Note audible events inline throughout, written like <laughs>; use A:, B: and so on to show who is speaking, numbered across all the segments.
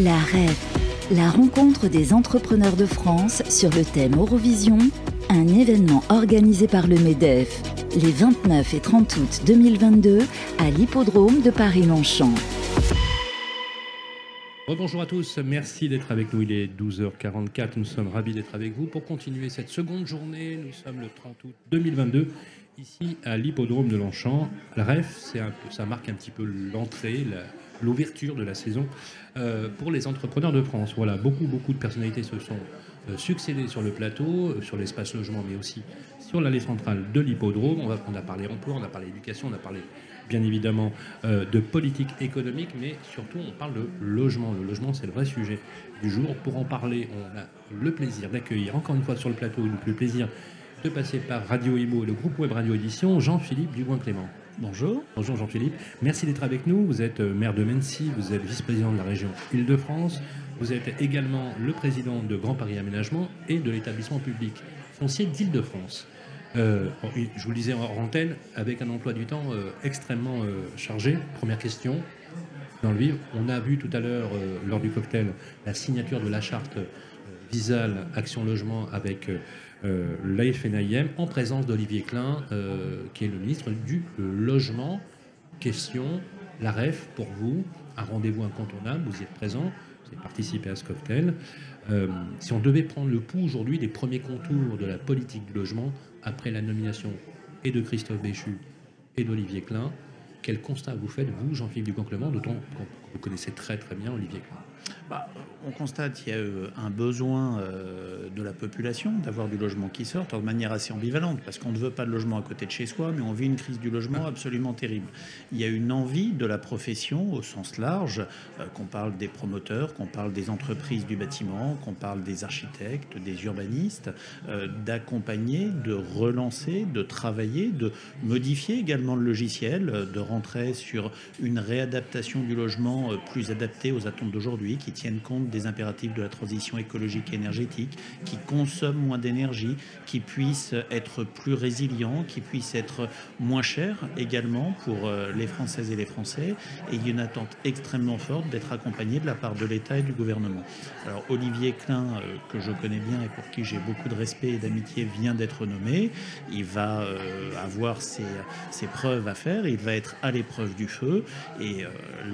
A: La REF, la rencontre des entrepreneurs de France sur le thème Eurovision, un événement organisé par le MEDEF les 29 et 30 août 2022 à l'hippodrome de Paris-Longchamp.
B: Bonjour à tous, merci d'être avec nous. Il est 12h44, nous sommes ravis d'être avec vous pour continuer cette seconde journée. Nous sommes le 30 août 2022 ici à l'hippodrome de Longchamp. La REF, ça marque un petit peu l'entrée, l'ouverture de la saison euh, pour les entrepreneurs de France. Voilà, beaucoup, beaucoup de personnalités se sont euh, succédées sur le plateau, euh, sur l'espace logement, mais aussi sur l'allée centrale de l'hippodrome. On, on, a parlé emploi, on a parlé éducation, on a parlé bien évidemment de politique économique, mais surtout on parle de logement. Le logement, c'est le vrai sujet du jour. Pour en parler, on a le plaisir d'accueillir encore une fois sur le plateau, le plaisir de passer par Radio Imo et le groupe web Radio Édition, Jean-Philippe Dubois-Clément.
C: Bonjour.
B: Bonjour Jean-Philippe. Merci d'être avec nous. Vous êtes euh, maire de Mency, vous êtes vice-président de la région Île-de-France. Vous êtes également le président de Grand Paris Aménagement et de l'établissement public foncier d'Île-de-France. Euh, je vous le disais en antenne, avec un emploi du temps euh, extrêmement chargé. Première question, dans le vivre. On a vu tout à l'heure, lors du cocktail, la signature de la charte Visal Action Logement avec euh, en présence d'Olivier Klein, euh, qui est le ministre du Logement. Question, la REF, pour vous, un rendez-vous incontournable, vous y êtes présent, vous avez participé à ce cocktail. Euh, si on devait prendre le pouls aujourd'hui des premiers contours de la politique du logement, après la nomination et de Christophe Béchu et d'Olivier Klein, quel constat vous faites, vous, Jean-Philippe Duconclement, d'autant que vous connaissez très très bien Olivier Klein?
C: Bah, on constate qu'il y a euh, un besoin euh, de la population d'avoir du logement qui sort de manière assez ambivalente, parce qu'on ne veut pas de logement à côté de chez soi, mais on vit une crise du logement absolument terrible. Il y a une envie de la profession au sens large, euh, qu'on parle des promoteurs, qu'on parle des entreprises du bâtiment, qu'on parle des architectes, des urbanistes, d'accompagner, de relancer, de travailler, de modifier également le logiciel, de rentrer sur une réadaptation du logement plus adaptée aux attentes d'aujourd'hui, qui tiennent compte des impératifs de la transition écologique et énergétique, qui consomment moins d'énergie, qui puissent être plus résilients, qui puissent être moins chers également pour euh, les Françaises et les Français. Et il y a une attente extrêmement forte d'être accompagné de la part de l'État et du gouvernement. Alors Olivier Klein, euh, que je connais bien et pour qui j'ai beaucoup de respect et d'amitié, vient d'être nommé. Il va euh, avoir ses, ses, preuves à faire, il va être à l'épreuve du feu. Et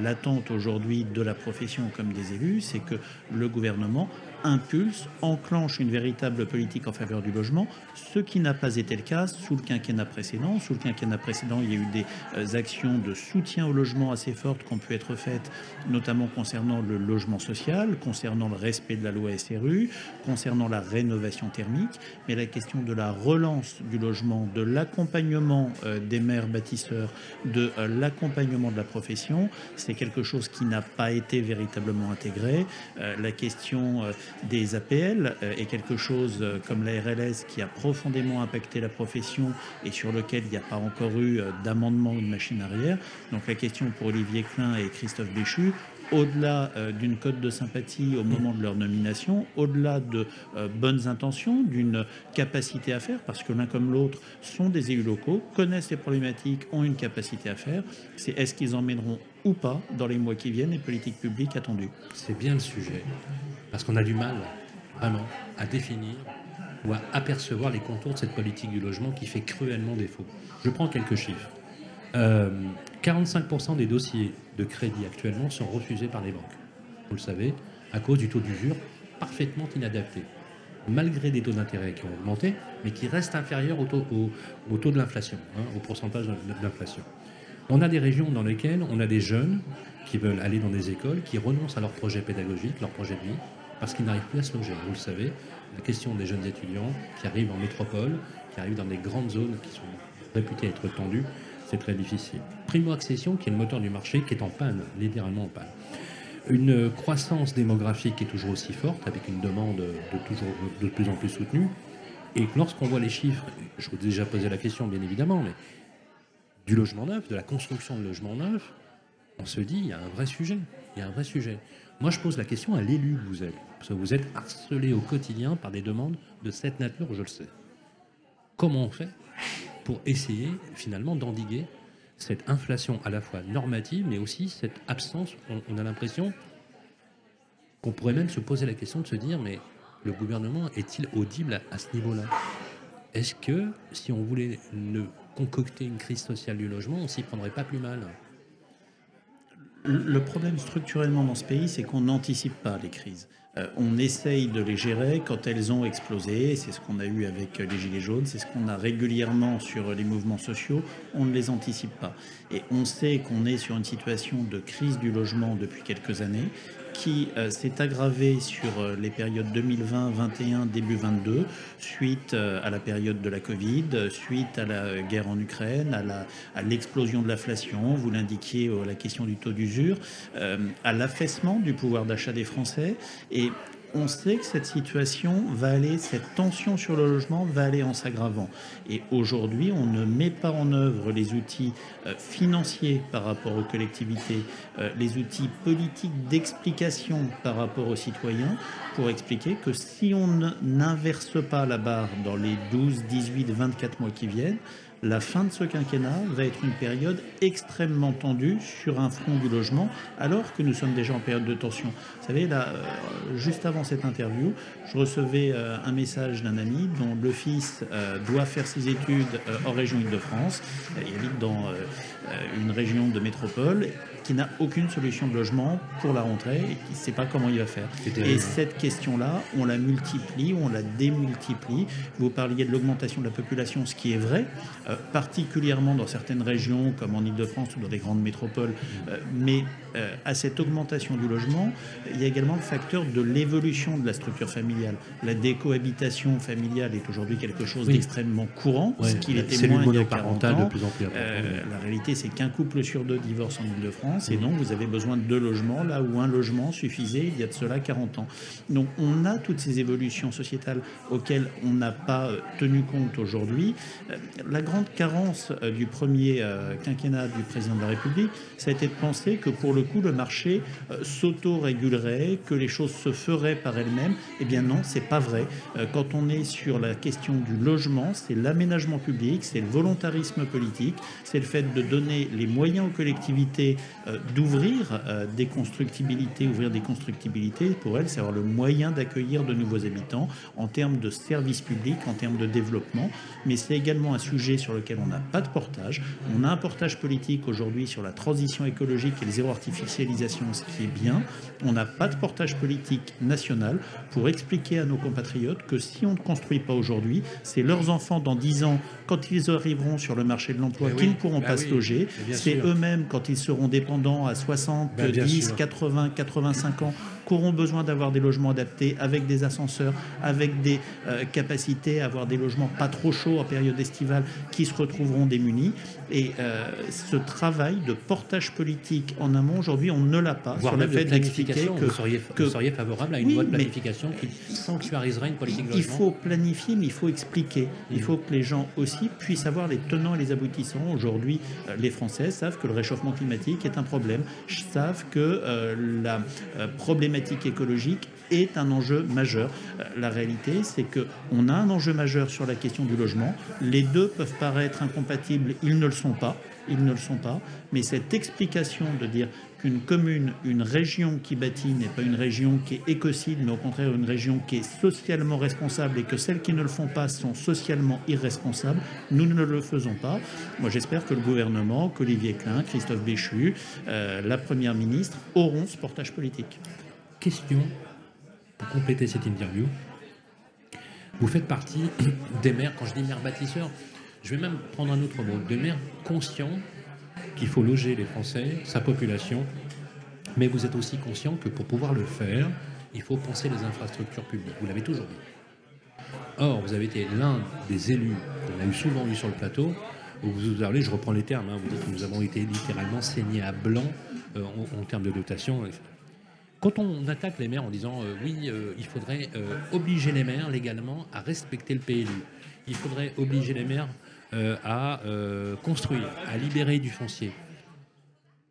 C: l'attente aujourd'hui de la profession comme des élus, c'est que le gouvernement impulse, enclenche une véritable politique en faveur du logement, ce qui n'a pas été le cas sous le quinquennat précédent. Sous le quinquennat précédent, il y a eu des euh, actions de soutien au logement assez fortes qui ont pu être faites, notamment concernant le logement social, concernant le respect de la loi SRU, concernant la rénovation thermique, mais la question de la relance du logement, de l'accompagnement euh, des maires bâtisseurs, de euh, l'accompagnement de la profession, c'est quelque chose qui n'a pas été véritablement intégré. La question des APL euh, est quelque chose euh, comme la RLS qui a profondément impacté la profession et sur lequel il n'y a pas encore eu euh, d'amendement ou de machine arrière. Donc la question pour Olivier Klein et Christophe Béchu, au-delà d'une cote de sympathie au moment de leur nomination, au-delà de bonnes intentions, d'une capacité à faire, parce que l'un comme l'autre sont des élus locaux, connaissent les problématiques, ont une capacité à faire, c'est est-ce qu'ils emmèneront ou pas dans les mois qui viennent les politiques publiques attendues
B: C'est bien le sujet. Parce qu'on a du mal, vraiment, à définir ou à apercevoir les contours de cette politique du logement qui fait cruellement défaut. Je prends quelques chiffres. 45% euh, des dossiers de crédit actuellement sont refusés par les banques. Vous le savez, à cause du taux d'usure parfaitement inadapté. Malgré des taux d'intérêt qui ont augmenté, mais qui restent inférieurs au taux, au, taux de l'inflation, hein, au pourcentage d'inflation. On a des régions dans lesquelles on a des jeunes qui veulent aller dans des écoles, qui renoncent à leur projet pédagogique, leur projet de vie, parce qu'ils n'arrivent plus à se loger. Vous le savez, la question des jeunes étudiants qui arrivent en métropole, qui arrivent dans des grandes zones qui sont réputées être tendues, c'est très difficile. Primo-accession, qui est le moteur du marché, qui est en panne, littéralement en panne. Une croissance démographique qui est toujours aussi forte, avec une demande de, de plus en plus soutenue. Et lorsqu'on voit les chiffres, je vous ai déjà posé la question, bien évidemment, mais du logement neuf, de la construction de logements neufs, on se dit, il y a un vrai sujet. Il y a un vrai sujet. Moi, je pose la question à l'élu que vous êtes. Parce que vous êtes harcelé au quotidien par des demandes de cette nature, je le sais. Comment on fait pour essayer finalement d'endiguer cette inflation à la fois normative, mais aussi cette absence, on, a l'impression, qu'on pourrait même se poser la question de se dire, mais le gouvernement est-il audible à, ce niveau-là? Est-ce que si on voulait ne concocter une crise sociale du logement, on s'y prendrait pas plus mal
C: Le problème structurellement dans ce pays, c'est qu'on n'anticipe pas les crises. Euh, on essaye de les gérer quand elles ont explosé. C'est ce qu'on a eu avec les Gilets jaunes, c'est ce qu'on a régulièrement sur les mouvements sociaux. On ne les anticipe pas. Et on sait qu'on est sur une situation de crise du logement depuis quelques années qui euh, s'est aggravé sur euh, les périodes 2020, 21, début 22, suite euh, à la période de la Covid, suite à la guerre en Ukraine, à l'explosion de l'inflation, vous l'indiquiez, la question du taux d'usure, à l'affaissement du pouvoir d'achat des Français. Et on sait que cette situation va aller, cette tension sur le logement va aller en s'aggravant. Et aujourd'hui, on ne met pas en œuvre les outils euh, financiers par rapport aux collectivités, euh, les outils politiques d'explication par rapport aux citoyens pour expliquer que si on n'inverse pas la barre dans les 12, 18, 24 mois qui viennent, la fin de ce quinquennat va être une période extrêmement tendue sur un front du logement, alors que nous sommes déjà en période de tension. Vous savez, là, euh, juste avant cette interview, je recevais euh, un message d'un ami dont le fils euh, doit faire ses études en région Île-de-France. Il habite dans une région de métropole qui n'a aucune solution de logement pour la rentrée et qui ne sait pas comment il va faire. Et cette question-là, on la multiplie, on la démultiplie. Vous parliez de l'augmentation de la population, ce qui est vrai, euh, particulièrement dans certaines régions comme en Ile-de-France ou dans des grandes métropoles. Euh, mais euh, à cette augmentation du logement, il y a également le facteur de l'évolution de la structure familiale. La décohabitation familiale est aujourd'hui quelque chose d'extrêmement courant, ce qu'il était moins il y a 40 ans. De plus en plus la réalité, c'est qu'un couple sur deux divorce en Ile-de-France et donc vous avez besoin de deux logements là où un logement suffisait il y a de cela 40 ans. Donc on a toutes ces évolutions sociétales auxquelles on n'a pas euh, tenu compte aujourd'hui. Euh, la grande carence euh, du premier quinquennat du président de la République, ça a été de penser que pour le coup le marché s'auto-régulerait, que les choses se feraient par elles-mêmes. Eh bien non, c'est pas vrai. Quand on est sur la question du logement, c'est l'aménagement public, c'est le volontarisme politique, c'est le fait de donner les moyens aux collectivités d'ouvrir euh, des constructibilités, ouvrir des constructibilités, pour elles, c'est avoir le moyen d'accueillir de nouveaux habitants en termes de services publics, en termes de développement. Mais c'est également un sujet sur lequel on n'a pas de portage. On a un portage politique aujourd'hui sur la transition écologique et le zéro artificialisation, ce qui est bien. On n'a pas de portage politique national pour expliquer à nos compatriotes que si on ne construit pas aujourd'hui, c'est leurs enfants dans 10 ans, quand ils arriveront sur le marché de l'emploi, eh qui ne pourront bah pas se loger. C'est eux-mêmes, quand ils seront dépendants à 60, 10, 80, 85 ans qui auront besoin d'avoir des logements adaptés avec des ascenseurs, avec des euh, capacités à avoir des logements pas trop chauds en période estivale qui se retrouveront démunis. Et euh, ce travail de portage politique en amont, aujourd'hui, on ne l'a pas.
B: Voire sur le fait d'expliquer que vous seriez, que vous seriez favorable à une loi de planification qui sanctuariserait une politique de logement.
C: Il faut planifier, mais il faut expliquer. Il faut que les gens aussi puissent avoir les tenants et les aboutissants. Aujourd'hui, euh, les Français savent que le réchauffement climatique est un problème, savent que la problématique écologique est un enjeu majeur. Euh, la réalité, c'est qu'on a un enjeu majeur sur la question du logement. Les deux peuvent paraître incompatibles, ils ne le sont pas. Ils ne le sont pas. Mais cette explication de dire qu'une commune, une région qui bâtit n'est pas une région qui est écocide, mais au contraire une région qui est socialement responsable et que celles qui ne le font pas sont socialement irresponsables, nous ne le faisons pas. Moi j'espère que le gouvernement, qu'Olivier Klein, Christophe Béchu, euh, la Première ministre auront ce portage politique
B: question pour compléter cette interview. Vous faites partie <clears throat> des maires, quand je dis maires bâtisseurs, je vais même prendre un autre mot, des maires conscients qu'il faut loger les Français, sa population, mais vous êtes aussi conscient que pour pouvoir le faire, il faut penser les infrastructures publiques. Vous l'avez toujours dit. Or, vous avez été l'un des élus qu'on a eu souvent eu sur le plateau, où vous parlez, je reprends les termes, hein, vous dites que nous avons été littéralement saignés à blanc euh, en, en, termes de dotation, quand on attaque les maires en disant euh, oui, euh, il faudrait euh, obliger les maires légalement à respecter le PLU, il faudrait obliger les maires à construire, à libérer du foncier.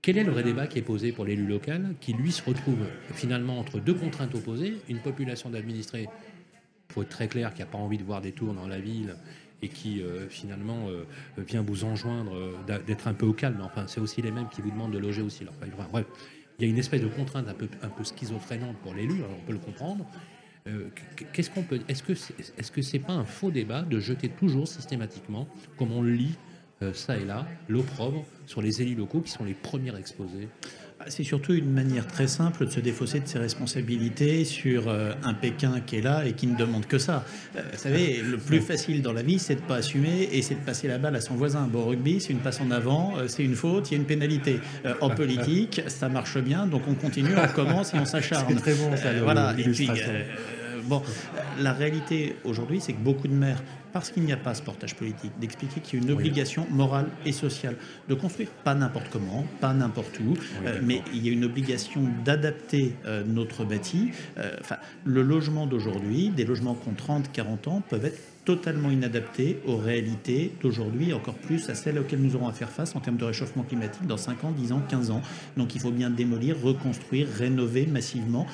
B: Quel est le vrai débat qui est posé pour l'élu local qui, lui, se retrouve finalement entre deux contraintes opposées Une population d'administrés, il faut être très clair, qui n'a pas envie de voir des tours dans la ville et qui, finalement, vient vous enjoindre d'être un peu au calme. Enfin, c'est aussi les mêmes qui vous demandent de loger aussi. Bref, il y a une espèce de contrainte un peu, un schizophrénante pour l'élu, on peut le comprendre. Euh, qu'est-ce qu'on est-ce que est-ce que c'est pas un faux débat de jeter toujours systématiquement, comme on lit euh, ça et là, l'opprobre sur les élus locaux qui sont les premiers exposés?
C: C'est surtout une manière très simple de se défausser de ses responsabilités sur euh, un Pékin qui est là et qui ne demande que ça. vous savez, le plus facile dans la vie, c'est de pas assumer et c'est de passer la balle à son voisin. Bon, au rugby, c'est une passe en avant, c'est une faute, il y a une pénalité. en politique, ça marche bien, donc on continue, on <laughs> recommence et on s'acharne.
B: C'est très bon, ça,
C: voilà. Et puis, Bon, la réalité aujourd'hui, c'est que beaucoup de maires, parce qu'il n'y a pas ce portage politique, d'expliquer qu'il y a une obligation morale et sociale de construire, pas n'importe comment, pas n'importe où, euh, mais il y a une obligation d'adapter euh, notre bâti. Euh, enfin, le logement d'aujourd'hui, des logements qui ont 30, 40 ans, peuvent être totalement inadaptés aux réalités d'aujourd'hui, encore plus à celles auxquelles nous aurons à faire face en termes de réchauffement climatique dans 5 ans, 10 ans, 15 ans. Donc il faut bien démolir, reconstruire, rénover massivement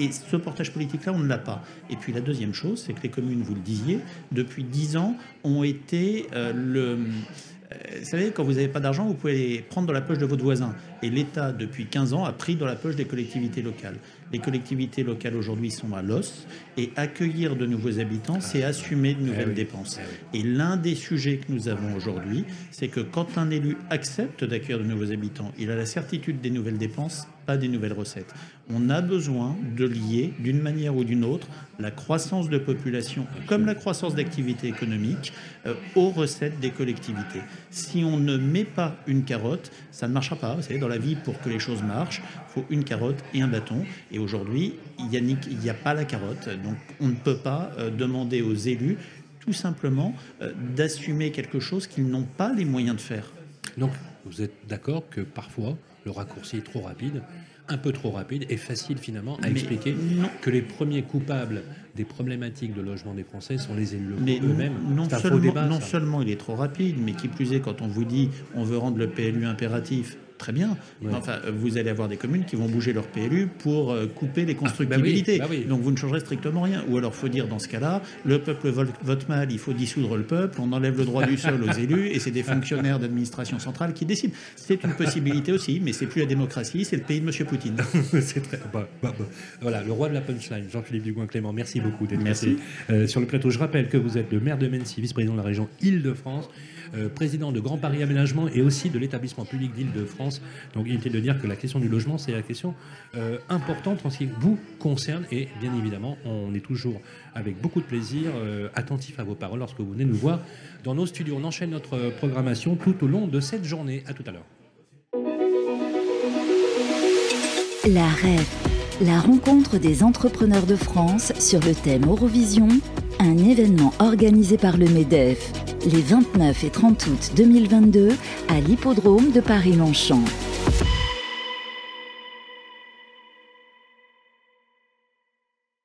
C: et ce portage politique-là, on ne l'a pas. Et puis la deuxième chose, c'est que les communes, vous le disiez, depuis dix ans, ont été euh, le... Euh, vous savez, quand vous n'avez pas d'argent, vous pouvez les prendre dans la poche de votre voisin. Et l'État, depuis 15 ans, a pris dans la poche des collectivités locales. Les collectivités locales aujourd'hui sont à l'os et accueillir de nouveaux habitants, c'est assumer de nouvelles eh dépenses. Eh et l'un des sujets que nous avons aujourd'hui, c'est que quand un élu accepte d'accueillir de nouveaux habitants, il a la certitude des nouvelles dépenses, pas des nouvelles recettes. On a besoin de lier d'une manière ou d'une autre la croissance de population comme la croissance d'activité économique euh, aux recettes des collectivités. Si on ne met pas une carotte, ça ne marchera pas. Vous savez, dans la vie, pour que les choses marchent, il faut une carotte et un bâton. Et aujourd'hui, il n'y a, pas la carotte. Donc on ne peut pas euh, demander aux élus tout simplement euh, d'assumer quelque chose qu'ils n'ont pas les moyens de faire.
B: Donc vous êtes d'accord que parfois le raccourci est trop rapide un peu trop rapide et facile finalement à expliquer que les premiers coupables des problématiques de logement des Français sont les élus eux-mêmes.
C: Non, seulement, non seulement il est trop rapide, mais qui plus est quand on vous dit on veut rendre le PLU impératif très bien. Enfin, vous allez avoir des communes qui vont bouger leur PLU pour euh, couper les ah, bah constructibilités. Bah Donc vous ne changerez strictement rien. Ou alors, faut dire dans ce cas-là, le peuple vote mal, il faut dissoudre le peuple, on enlève le droit du <laughs> sol aux élus et c'est des fonctionnaires d'administration centrale qui décident. C'est une possibilité aussi, mais c'est plus la démocratie, c'est le pays de M. Poutine. <laughs>
B: c'est très. Bah, voilà, le roi de la punchline, Jean-Philippe Dugoin-Clément. Merci beaucoup d'être passé euh, sur le plateau. Je rappelle que vous êtes le maire de Mency, vice-président de la région Île-de-France. Euh, président de Grand Paris Aménagement et aussi de l'établissement public d'Île-de-France. Donc il était de dire que la question du logement, c'est la question euh, importante en ce qui vous concerne. Et bien évidemment, on est toujours avec beaucoup de plaisir euh, attentif à vos paroles lorsque vous venez nous voir dans nos studios. On enchaîne notre programmation tout au long de cette journée. À tout à l'heure.
A: La REF, la rencontre des entrepreneurs de France sur le thème Eurovision, un événement organisé par le MEDEF les 29 et 30 août 2022 à l'hippodrome de Paris-Longchamp.